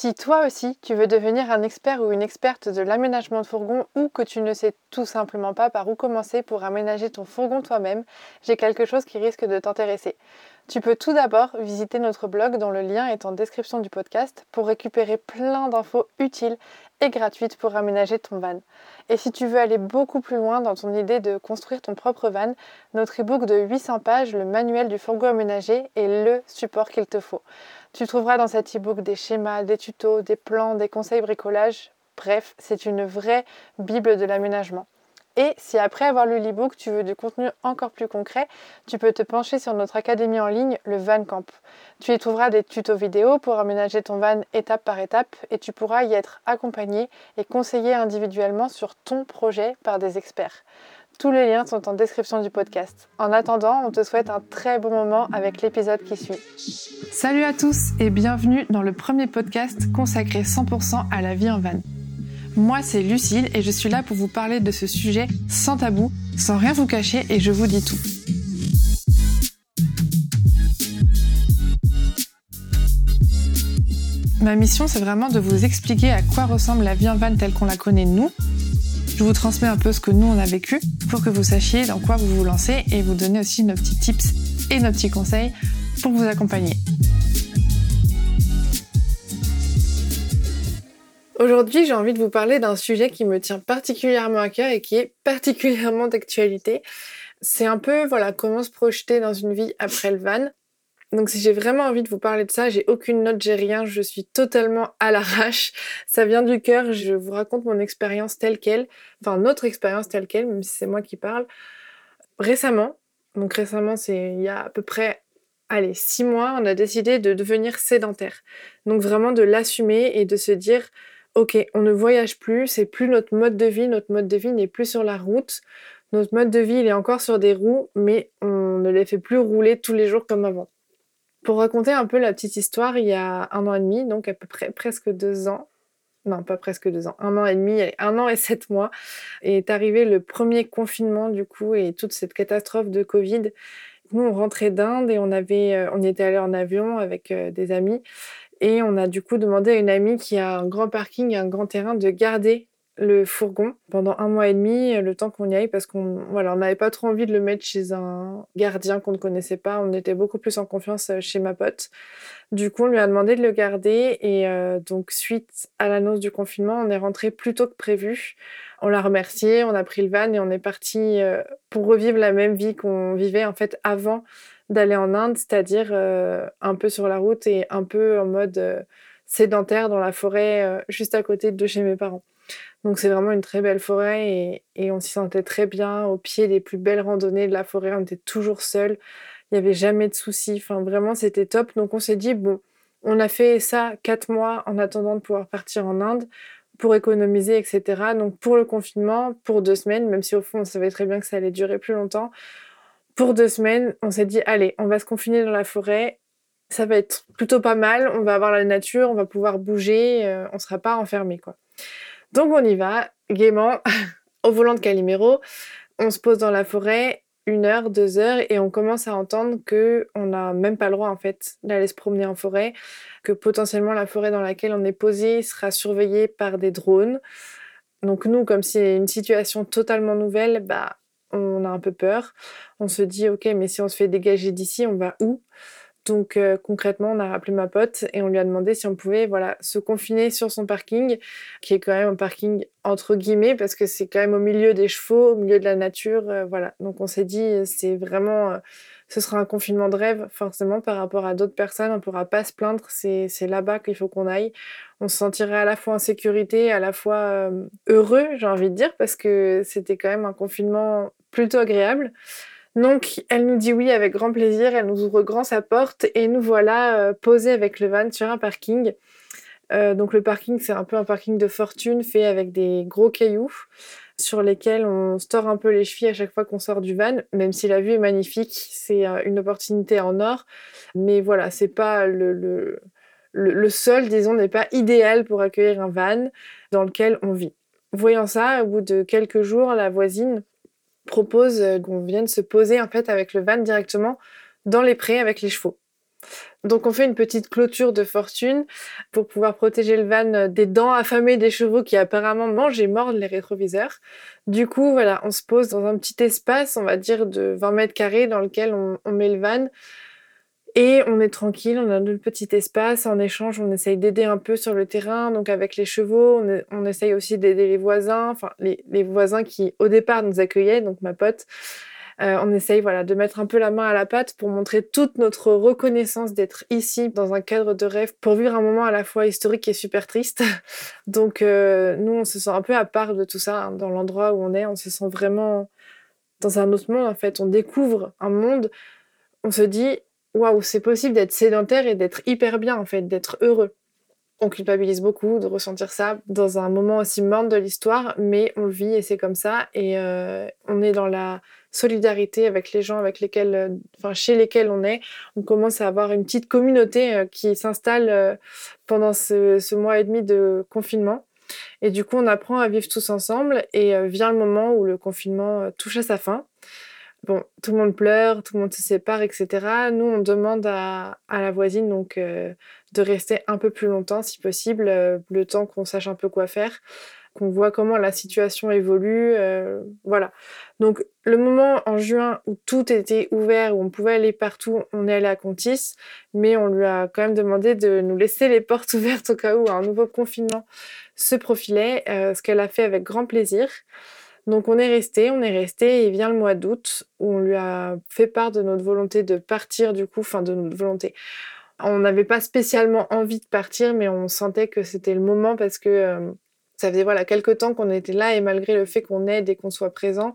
Si toi aussi tu veux devenir un expert ou une experte de l'aménagement de fourgon ou que tu ne sais tout simplement pas par où commencer pour aménager ton fourgon toi-même, j'ai quelque chose qui risque de t'intéresser. Tu peux tout d'abord visiter notre blog dont le lien est en description du podcast pour récupérer plein d'infos utiles et gratuites pour aménager ton van. Et si tu veux aller beaucoup plus loin dans ton idée de construire ton propre van, notre ebook de 800 pages, le manuel du fourgon aménagé, est le support qu'il te faut. Tu trouveras dans cet e-book des schémas, des tutos, des plans, des conseils bricolage. Bref, c'est une vraie Bible de l'aménagement. Et si après avoir lu l'e-book, tu veux du contenu encore plus concret, tu peux te pencher sur notre académie en ligne, le Van Camp. Tu y trouveras des tutos vidéo pour aménager ton van étape par étape et tu pourras y être accompagné et conseillé individuellement sur ton projet par des experts. Tous les liens sont en description du podcast. En attendant, on te souhaite un très bon moment avec l'épisode qui suit. Salut à tous et bienvenue dans le premier podcast consacré 100% à la vie en van. Moi, c'est Lucille et je suis là pour vous parler de ce sujet sans tabou, sans rien vous cacher et je vous dis tout. Ma mission, c'est vraiment de vous expliquer à quoi ressemble la vie en van telle qu'on la connaît nous, je vous transmets un peu ce que nous on a vécu pour que vous sachiez dans quoi vous vous lancez et vous donner aussi nos petits tips et nos petits conseils pour vous accompagner. Aujourd'hui, j'ai envie de vous parler d'un sujet qui me tient particulièrement à cœur et qui est particulièrement d'actualité. C'est un peu voilà comment se projeter dans une vie après le van. Donc si j'ai vraiment envie de vous parler de ça, j'ai aucune note, j'ai rien, je suis totalement à l'arrache. Ça vient du cœur, je vous raconte mon expérience telle qu'elle, enfin notre expérience telle qu'elle, même si c'est moi qui parle. Récemment, donc récemment c'est il y a à peu près allez, six mois, on a décidé de devenir sédentaire. Donc vraiment de l'assumer et de se dire, ok, on ne voyage plus, c'est plus notre mode de vie, notre mode de vie n'est plus sur la route, notre mode de vie il est encore sur des roues, mais on ne les fait plus rouler tous les jours comme avant. Pour raconter un peu la petite histoire, il y a un an et demi, donc à peu près presque deux ans, non pas presque deux ans, un an et demi, un an et sept mois, est arrivé le premier confinement du coup et toute cette catastrophe de Covid. Nous on rentrait d'Inde et on avait, euh, on était allé en avion avec euh, des amis et on a du coup demandé à une amie qui a un grand parking un grand terrain de garder le fourgon pendant un mois et demi, le temps qu'on y aille, parce qu'on voilà, n'avait pas trop envie de le mettre chez un gardien qu'on ne connaissait pas. On était beaucoup plus en confiance euh, chez ma pote. Du coup, on lui a demandé de le garder et euh, donc suite à l'annonce du confinement, on est rentré plus tôt que prévu. On l'a remercié, on a pris le van et on est parti euh, pour revivre la même vie qu'on vivait en fait avant d'aller en Inde, c'est-à-dire un peu sur la route et un peu en mode sédentaire dans la forêt juste à côté de chez mes parents. Donc c'est vraiment une très belle forêt et, on s'y sentait très bien au pied des plus belles randonnées de la forêt. On était toujours seuls. Il n'y avait jamais de soucis. Enfin vraiment c'était top. Donc on s'est dit bon, on a fait ça quatre mois en attendant de pouvoir partir en Inde pour économiser, etc. Donc pour le confinement, pour deux semaines, même si au fond on savait très bien que ça allait durer plus longtemps, pour deux semaines, on s'est dit allez, on va se confiner dans la forêt. Ça va être plutôt pas mal. On va avoir la nature, on va pouvoir bouger, euh, on sera pas enfermé quoi. Donc on y va, gaiement, au volant de Calimero. On se pose dans la forêt une heure, deux heures, et on commence à entendre que on n'a même pas le droit en fait d'aller se promener en forêt, que potentiellement la forêt dans laquelle on est posé sera surveillée par des drones. Donc nous, comme c'est une situation totalement nouvelle, bah on a un peu peur. On se dit ok, mais si on se fait dégager d'ici, on va où? Donc euh, concrètement, on a rappelé ma pote et on lui a demandé si on pouvait voilà, se confiner sur son parking, qui est quand même un parking entre guillemets, parce que c'est quand même au milieu des chevaux, au milieu de la nature. Euh, voilà. Donc on s'est dit, c'est vraiment, euh, ce sera un confinement de rêve, forcément, par rapport à d'autres personnes. On ne pourra pas se plaindre, c'est là-bas qu'il faut qu'on aille. On se sentirait à la fois en sécurité, à la fois heureux, j'ai envie de dire, parce que c'était quand même un confinement plutôt agréable. Donc, elle nous dit oui avec grand plaisir, elle nous ouvre grand sa porte et nous voilà euh, posés avec le van sur un parking. Euh, donc le parking, c'est un peu un parking de fortune fait avec des gros cailloux sur lesquels on store un peu les chevilles à chaque fois qu'on sort du van, même si la vue est magnifique, c'est euh, une opportunité en or. Mais voilà, c'est pas le, le, le sol, disons, n'est pas idéal pour accueillir un van dans lequel on vit. Voyant ça, au bout de quelques jours, la voisine propose euh, qu'on vienne se poser en fait avec le van directement dans les prés avec les chevaux. Donc on fait une petite clôture de fortune pour pouvoir protéger le van des dents affamées des chevaux qui apparemment mangent et mordent les rétroviseurs. Du coup, voilà, on se pose dans un petit espace, on va dire de 20 mètres carrés, dans lequel on, met le van. Et on est tranquille, on a notre petit espace. En échange, on essaye d'aider un peu sur le terrain. Donc avec les chevaux, on, essaye aussi d'aider les voisins, enfin les, voisins qui au départ nous accueillaient, donc ma pote. Euh, on essaye voilà, de mettre un peu la main à la pâte pour montrer toute notre reconnaissance d'être ici dans un cadre de rêve pour vivre un moment à la fois historique et super triste. Donc euh, nous, on se sent un peu à part de tout ça hein, dans l'endroit où on est. On se sent vraiment dans un autre monde en fait. On découvre un monde. On se dit waouh, c'est possible d'être sédentaire et d'être hyper bien en fait, d'être heureux. On culpabilise beaucoup de ressentir ça dans un moment aussi morne de l'histoire, mais on le vit et c'est comme ça. Et euh, on est dans la solidarité avec les gens avec lesquels, euh, enfin, chez lesquels on est. On commence à avoir une petite communauté euh, qui s'installe pendant ce, mois et demi de confinement. Et du coup, on apprend à vivre tous ensemble et vient le moment où le confinement touche à sa fin. Bon, tout le monde pleure, tout le monde se sépare, etc. Nous, on demande à, la voisine donc euh, de rester un peu plus longtemps, si possible, euh, le temps qu'on sache un peu quoi faire, qu'on voit comment la situation évolue, euh, voilà. Donc, le moment en juin où tout était ouvert, où on pouvait aller partout, on est allé à Contis, mais on lui a quand même demandé de nous laisser les portes ouvertes au cas où un nouveau confinement se profilait, ce qu'elle a fait avec grand plaisir. Donc on est resté, on est resté et vient le mois d'août où on lui a fait part de notre volonté de partir du coup, enfin de notre volonté. On n'avait pas spécialement envie de partir, mais on sentait que c'était le moment parce que euh, ça faisait voilà quelques temps qu'on était là et malgré le fait qu'on aide et qu'on soit présent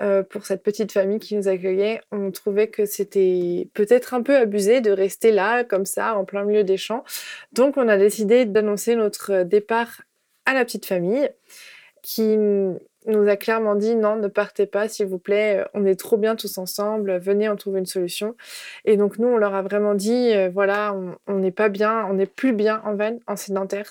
euh, pour cette petite famille qui nous accueillait, on trouvait que c'était peut-être un peu abusé de rester là comme ça en plein milieu des champs. Donc on a décidé d'annoncer notre départ à la petite famille qui nous a clairement dit non, ne partez pas, s'il vous plaît, euh, on est trop bien tous ensemble, venez, on trouve une solution. Et donc nous, on leur a vraiment dit, euh, voilà, on n'est pas bien, on n'est plus bien en veine, en sédentaire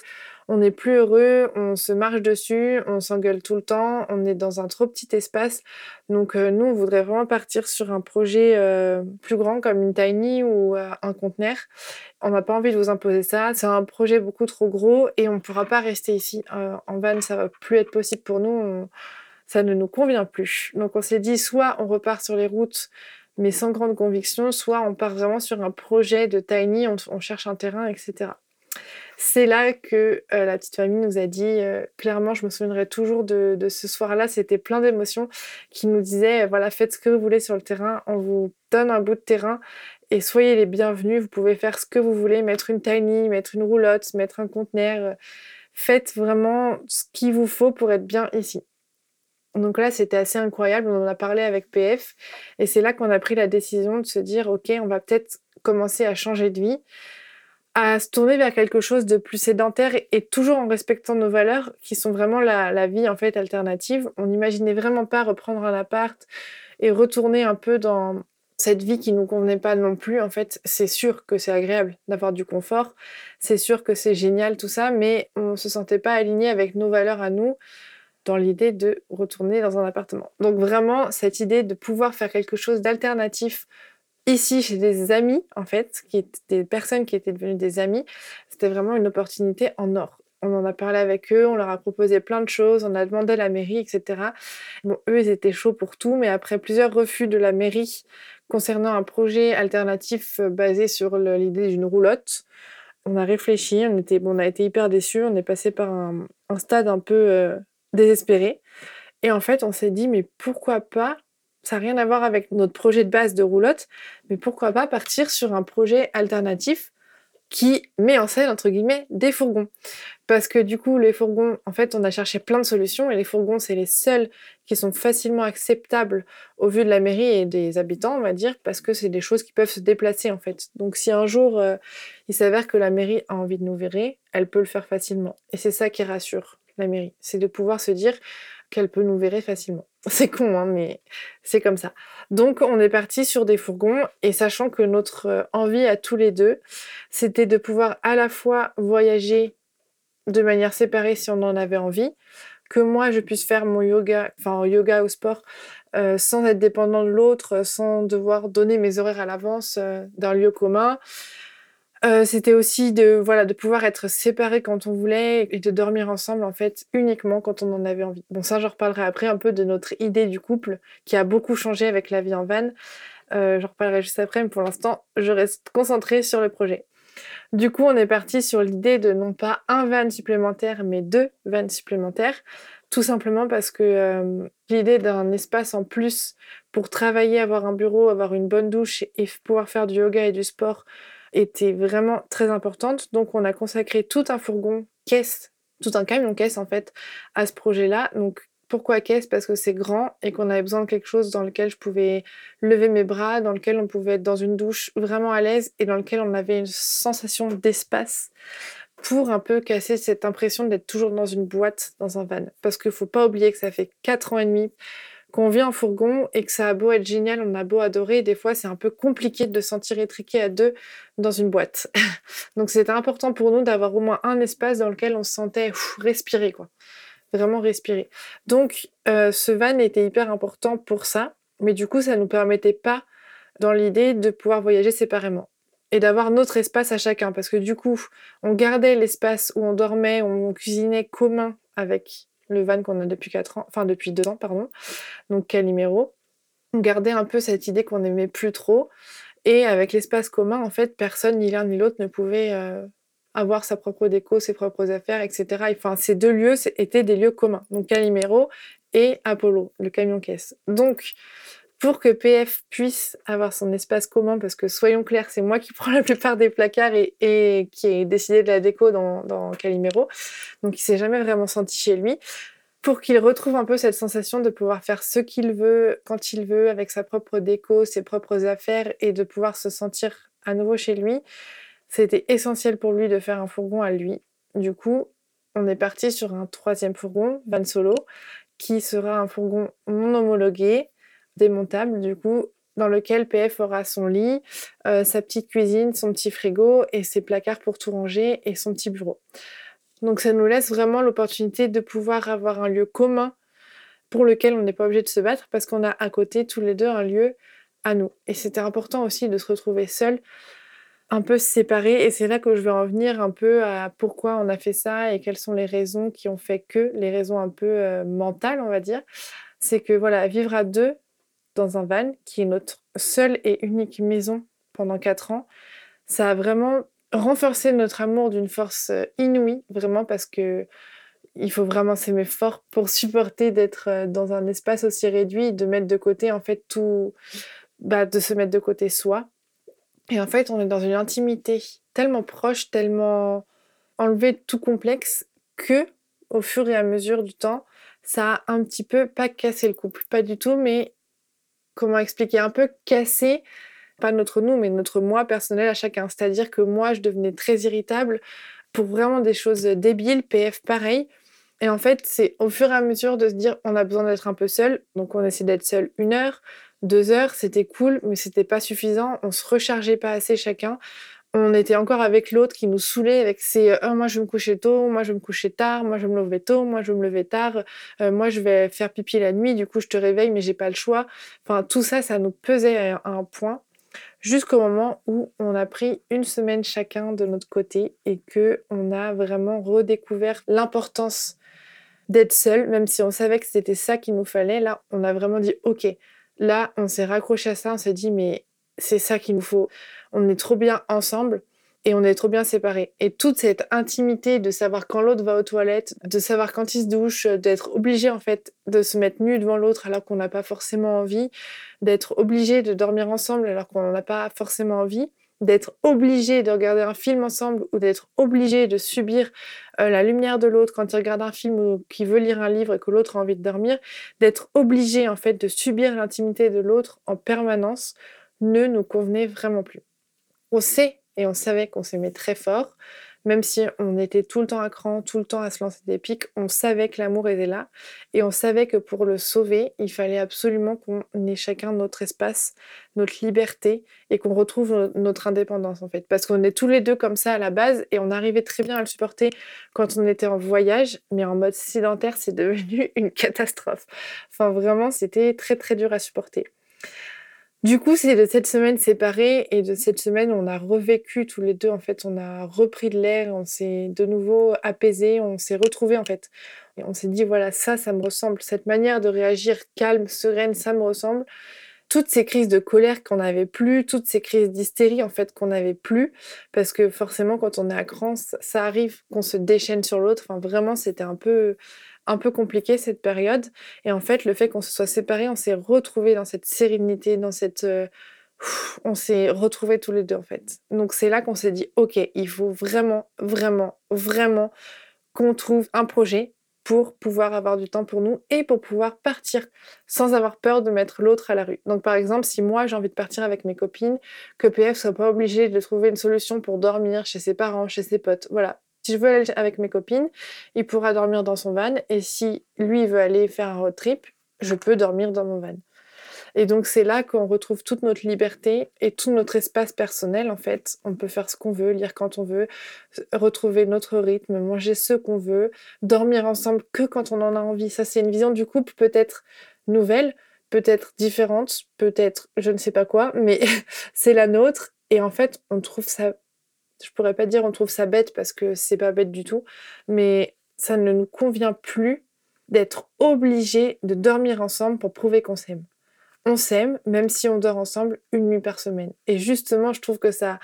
on n'est plus heureux, on se marche dessus, on s'engueule tout le temps, on est dans un trop petit espace. Donc euh, nous, on voudrait vraiment partir sur un projet euh, plus grand comme une tiny ou euh, un conteneur. On n'a pas envie de vous imposer ça. C'est un projet beaucoup trop gros et on ne pourra pas rester ici. en van, ça va plus être possible pour nous. Ça ne nous convient plus. Donc on s'est dit, soit on repart sur les routes mais sans grande conviction, soit on part vraiment sur un projet de tiny, on cherche un terrain, etc. C'est là que euh, la petite famille nous a dit, euh, clairement, je me souviendrai toujours de, ce soir-là, c'était plein d'émotions, qui nous disaient, voilà, faites ce que vous voulez sur le terrain, on vous donne un bout de terrain et soyez les bienvenus, vous pouvez faire ce que vous voulez, mettre une tiny, mettre une roulotte, mettre un conteneur, faites vraiment ce qu'il vous faut pour être bien ici. Donc là, c'était assez incroyable, on en a parlé avec PF, et c'est là qu'on a pris la décision de se dire, ok, on va peut-être commencer à changer de vie à se tourner vers quelque chose de plus sédentaire et toujours en respectant nos valeurs qui sont vraiment la, vie en fait alternative. On n'imaginait vraiment pas reprendre un appart et retourner un peu dans cette vie qui nous convenait pas non plus. En fait, c'est sûr que c'est agréable d'avoir du confort, c'est sûr que c'est génial tout ça, mais on se sentait pas aligné avec nos valeurs à nous dans l'idée de retourner dans un appartement. Donc vraiment, cette idée de pouvoir faire quelque chose d'alternatif ici chez des amis, en fait, qui étaient des personnes qui étaient devenues des amis. C'était vraiment une opportunité en or. On en a parlé avec eux, on leur a proposé plein de choses, on a demandé à la mairie, etc. Bon, eux, ils étaient chauds pour tout, mais après plusieurs refus de la mairie concernant un projet alternatif euh, basé sur l'idée d'une roulotte, on a réfléchi, on, était, bon, on a été hyper déçus, on est passé par un, stade un peu euh, désespéré. Et en fait, on s'est dit, mais pourquoi pas ça n'a rien à voir avec notre projet de base de roulotte, mais pourquoi pas partir sur un projet alternatif qui met en scène, entre guillemets, des fourgons. Parce que du coup, les fourgons, en fait, on a cherché plein de solutions et les fourgons, c'est les seuls qui sont facilement acceptables au vu de la mairie et des habitants, on va dire, parce que c'est des choses qui peuvent se déplacer, en fait. Donc si un jour, euh, il s'avère que la mairie a envie de nous virer, elle peut le faire facilement. Et c'est ça qui rassure la mairie, c'est de pouvoir se dire, qu'elle peut nous verrer facilement. C'est con, hein, mais c'est comme ça. Donc on est parti sur des fourgons et sachant que notre euh, envie à tous les deux, c'était de pouvoir à la fois voyager de manière séparée si on en avait envie, que moi je puisse faire mon yoga, enfin yoga au sport euh, sans être dépendant de l'autre, sans devoir donner mes horaires à l'avance euh, d'un lieu commun. Euh, c'était aussi de voilà de pouvoir être séparés quand on voulait et de dormir ensemble en fait uniquement quand on en avait envie. Bon ça j'en reparlerai après un peu de notre idée du couple qui a beaucoup changé avec la vie en van. Euh, j'en reparlerai juste après mais pour l'instant je reste concentrée sur le projet. Du coup on est parti sur l'idée de non pas un van supplémentaire mais deux vannes supplémentaires. Tout simplement parce que euh, l'idée d'un espace en plus pour travailler, avoir un bureau, avoir une bonne douche et pouvoir faire du yoga et du sport était vraiment très importante. Donc on a consacré tout un fourgon caisse, tout un camion caisse en fait, à ce projet-là. Donc pourquoi caisse? Parce que c'est grand et qu'on avait besoin de quelque chose dans lequel je pouvais lever mes bras, dans lequel on pouvait être dans une douche vraiment à l'aise et dans lequel on avait une sensation d'espace pour un peu casser cette impression d'être toujours dans une boîte, dans un van. Parce qu'il faut pas oublier que ça fait 4 ans et demi qu'on vit en fourgon et que ça a beau être génial, on a beau adorer, des fois c'est un peu compliqué de sentir étriqué à deux dans une boîte. Donc c'était important pour nous d'avoir au moins un espace dans lequel on se sentait respirer, quoi. Vraiment respirer. Donc euh, ce van était hyper important pour ça, mais du coup ça nous permettait pas dans l'idée de pouvoir voyager séparément et d'avoir notre espace à chacun parce que du coup on gardait l'espace où on dormait, où on cuisinait commun avec le van qu'on a depuis 4 ans, enfin depuis 2 ans, pardon, donc Calimero. On gardait un peu cette idée qu'on n'aimait plus trop. Et avec l'espace commun, en fait, personne, ni l'un ni l'autre, ne pouvait euh, avoir sa propre déco, ses propres affaires, etc. Enfin, ces deux lieux étaient des lieux communs. Donc Calimero et Apollo, le camion-caisse. Donc, pour que PF puisse avoir son espace commun, parce que soyons clairs, c'est moi qui prends la plupart des placards et, qui ai décidé de la déco dans, dans Calimero, donc il s'est jamais vraiment senti chez lui. Pour qu'il retrouve un peu cette sensation de pouvoir faire ce qu'il veut, quand il veut, avec sa propre déco, ses propres affaires, et de pouvoir se sentir à nouveau chez lui, c'était essentiel pour lui de faire un fourgon à lui. Du coup, on est parti sur un troisième fourgon, Van Solo, qui sera un fourgon non homologué, démontable du coup dans lequel PF aura son lit, euh, sa petite cuisine, son petit frigo et ses placards pour tout ranger et son petit bureau. Donc ça nous laisse vraiment l'opportunité de pouvoir avoir un lieu commun pour lequel on n'est pas obligé de se battre parce qu'on a à côté tous les deux un lieu à nous. Et c'était important aussi de se retrouver seul, un peu séparé. Et c'est là que je vais en venir un peu à pourquoi on a fait ça et quelles sont les raisons qui ont fait que, les raisons un peu euh, mentales, on va dire. C'est que voilà, vivre à deux, dans un van, qui est notre seule et unique maison pendant quatre ans, ça a vraiment renforcé notre amour d'une force euh, inouïe, vraiment parce que il faut vraiment s'aimer fort pour supporter d'être euh, dans un espace aussi réduit, de mettre de côté en fait tout, bah, de se mettre de côté soi. Et en fait, on est dans une intimité tellement proche, tellement enlevé tout complexe que au fur et à mesure du temps, ça a un petit peu pas cassé le couple, pas du tout, mais comment expliquer, un peu casser, pas notre nous, mais notre moi personnel à chacun. C'est-à-dire que moi, je devenais très irritable pour vraiment des choses débiles, PF pareil. Et en fait, c'est au fur et à mesure de se dire, on a besoin d'être un peu seul. Donc, on essaie d'être seul une heure, deux heures, c'était cool, mais c'était pas suffisant. On se rechargeait pas assez chacun on était encore avec l'autre qui nous saoulait avec ses oh, moi je vais me coucher tôt, moi je vais me coucher tard, moi je me lever tôt, moi je me lever tard, euh, moi je vais faire pipi la nuit, du coup je te réveille mais j'ai pas le choix. Enfin tout ça ça nous pesait à un point jusqu'au moment où on a pris une semaine chacun de notre côté et que on a vraiment redécouvert l'importance d'être seul même si on savait que c'était ça qu'il nous fallait là on a vraiment dit OK. Là, on s'est raccroché à ça, on s'est dit mais c'est ça qu'il nous faut on est trop bien ensemble et on est trop bien séparés. Et toute cette intimité de savoir quand l'autre va aux toilettes, de savoir quand il se douche, d'être obligé en fait de se mettre nu devant l'autre alors qu'on n'a pas forcément envie, d'être obligé de dormir ensemble alors qu'on n'a pas forcément envie, d'être obligé de regarder un film ensemble ou d'être obligé de subir euh, la lumière de l'autre quand il regarde un film ou qu'il veut lire un livre et que l'autre a envie de dormir, d'être obligé en fait de subir l'intimité de l'autre en permanence ne nous convenait vraiment plus on sait et on savait qu'on s'aimait très fort, même si on était tout le temps à cran, tout le temps à se lancer des pics, on savait que l'amour était là et on savait que pour le sauver, il fallait absolument qu'on ait chacun notre espace, notre liberté et qu'on retrouve notre indépendance en fait. Parce qu'on est tous les deux comme ça à la base et on arrivait très bien à le supporter quand on était en voyage, mais en mode sédentaire, c'est devenu une catastrophe. Enfin vraiment, c'était très très dur à supporter. Du coup, c'est de cette semaine séparée et de cette semaine, on a revécu tous les deux. En fait, on a repris de l'air, on s'est de nouveau apaisé, on s'est retrouvé en fait. Et on s'est dit, voilà, ça, ça me ressemble. Cette manière de réagir calme, sereine, ça me ressemble. Toutes ces crises de colère qu'on n'avait plus, toutes ces crises d'hystérie en fait qu'on n'avait plus, parce que forcément, quand on est à cran, ça arrive qu'on se déchaîne sur l'autre. Enfin, vraiment, c'était un peu un peu compliqué cette période. Et en fait, le fait qu'on se soit séparés, on s'est retrouvés dans cette sérénité, dans cette... Euh, on s'est retrouvés tous les deux en fait. Donc c'est là qu'on s'est dit, ok, il faut vraiment, vraiment, vraiment qu'on trouve un projet pour pouvoir avoir du temps pour nous et pour pouvoir partir sans avoir peur de mettre l'autre à la rue. Donc par exemple, si moi j'ai envie de partir avec mes copines, que PF soit pas obligé de trouver une solution pour dormir chez ses parents, chez ses potes. Voilà, si je veux aller avec mes copines, il pourra dormir dans son van. Et si lui veut aller faire un road trip, je peux dormir dans mon van. Et donc c'est là qu'on retrouve toute notre liberté et tout notre espace personnel en fait. On peut faire ce qu'on veut, lire quand on veut, retrouver notre rythme, manger ce qu'on veut, dormir ensemble que quand on en a envie. Ça c'est une vision du couple peut-être nouvelle, peut-être différente, peut-être je ne sais pas quoi, mais c'est la nôtre. Et en fait on trouve ça je pourrais pas dire on trouve ça bête parce que c'est pas bête du tout, mais ça ne nous convient plus d'être obligé de dormir ensemble pour prouver qu'on s'aime. On s'aime même si on dort ensemble une nuit par semaine. Et justement, je trouve que ça,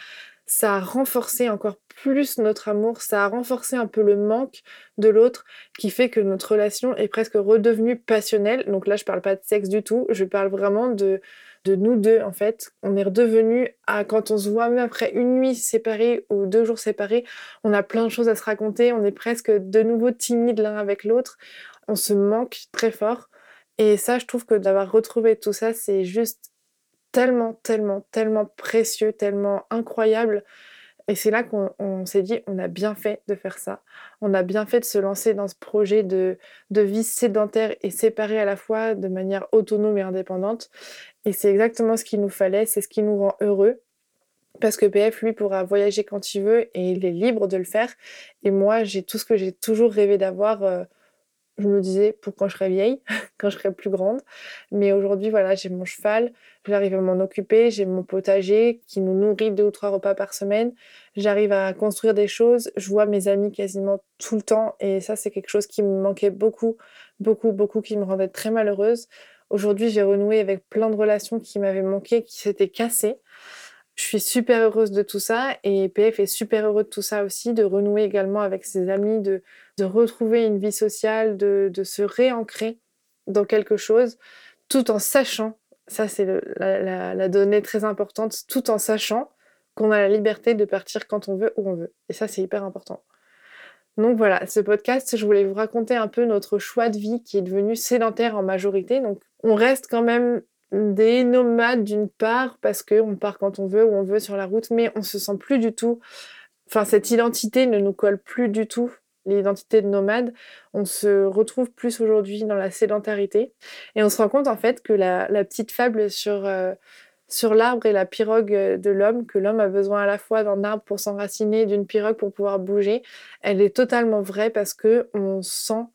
ça a renforcé encore plus notre amour, ça a renforcé un peu le manque de l'autre qui fait que notre relation est presque redevenue passionnelle. Donc là, je parle pas de sexe du tout, je parle vraiment de de nous deux en fait. On est redevenu à quand on se voit même après une nuit séparée ou deux jours séparés, on a plein de choses à se raconter, on est presque de nouveau timides l'un avec l'autre, on se manque très fort. Et ça, je trouve que d'avoir retrouvé tout ça, c'est juste tellement, tellement, tellement précieux, tellement incroyable. Et c'est là qu'on s'est dit, on a bien fait de faire ça. On a bien fait de se lancer dans ce projet de, vie sédentaire et séparée à la fois de manière autonome et indépendante. Et c'est exactement ce qu'il nous fallait, c'est ce qui nous rend heureux. Parce que PF, lui, pourra voyager quand il veut et il est libre de le faire. Et moi, j'ai tout ce que j'ai toujours rêvé d'avoir. Euh, je me disais pour quand je serai vieille, quand je serai plus grande. Mais aujourd'hui, voilà, j'ai mon cheval, j'arrive à m'en occuper, j'ai mon potager qui nous nourrit deux ou trois repas par semaine. J'arrive à construire des choses, je vois mes amis quasiment tout le temps et ça, c'est quelque chose qui me manquait beaucoup, beaucoup, beaucoup, qui me rendait très malheureuse. Aujourd'hui, j'ai renoué avec plein de relations qui m'avaient manqué, qui s'étaient cassées. Je suis super heureuse de tout ça et PF est super heureux de tout ça aussi, de renouer également avec ses amis, de, de retrouver une vie sociale, de, de, se réancrer dans quelque chose, tout en sachant, ça c'est la, donnée très importante, tout en sachant qu'on a la liberté de partir quand on veut, où on veut. Et ça c'est hyper important. Donc voilà, ce podcast, je voulais vous raconter un peu notre choix de vie qui est devenu sédentaire en majorité. Donc on reste quand même des nomades d'une part parce qu'on part quand on veut ou on veut sur la route, mais on se sent plus du tout. Enfin, cette identité ne nous colle plus du tout. L'identité de nomade, on se retrouve plus aujourd'hui dans la sédentarité. Et on se rend compte en fait que la, petite fable sur euh, sur l'arbre et la pirogue de l'homme, que l'homme a besoin à la fois d'un arbre pour s'enraciner, d'une pirogue pour pouvoir bouger, elle est totalement vraie parce que on sent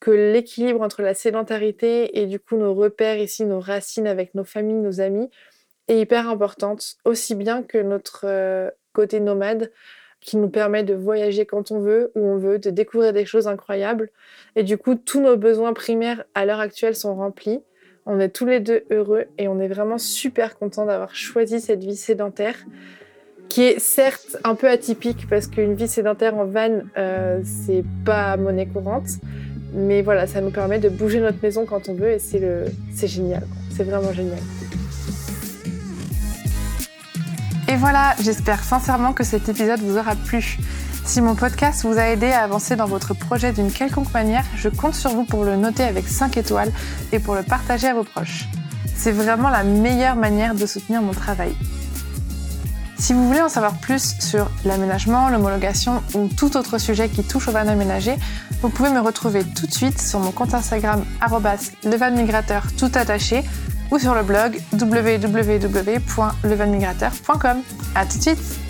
que l'équilibre entre la sédentarité et du coup nos repères ici, nos racines avec nos familles, nos amis, est hyper importante, aussi bien que notre euh, côté nomade qui nous permet de voyager quand on veut, où on veut, de découvrir des choses incroyables. Et du coup, tous nos besoins primaires à l'heure actuelle sont remplis. On est tous les deux heureux et on est vraiment super content d'avoir choisi cette vie sédentaire qui est certes un peu atypique parce qu'une vie sédentaire en van, euh, c'est pas monnaie courante. Mais voilà, ça nous permet de bouger notre maison quand on veut et c'est le, génial. C'est vraiment génial. Et voilà, j'espère sincèrement que cet épisode vous aura plu. Si mon podcast vous a aidé à avancer dans votre projet d'une quelconque manière, je compte sur vous pour le noter avec 5 étoiles et pour le partager à vos proches. C'est vraiment la meilleure manière de soutenir mon travail. Si vous voulez en savoir plus sur l'aménagement, l'homologation ou tout autre sujet qui touche au van aménagé, vous pouvez me retrouver tout de suite sur mon compte Instagram levanmigrateur tout attaché ou sur le blog www.levanmigrateur.com. À tout de suite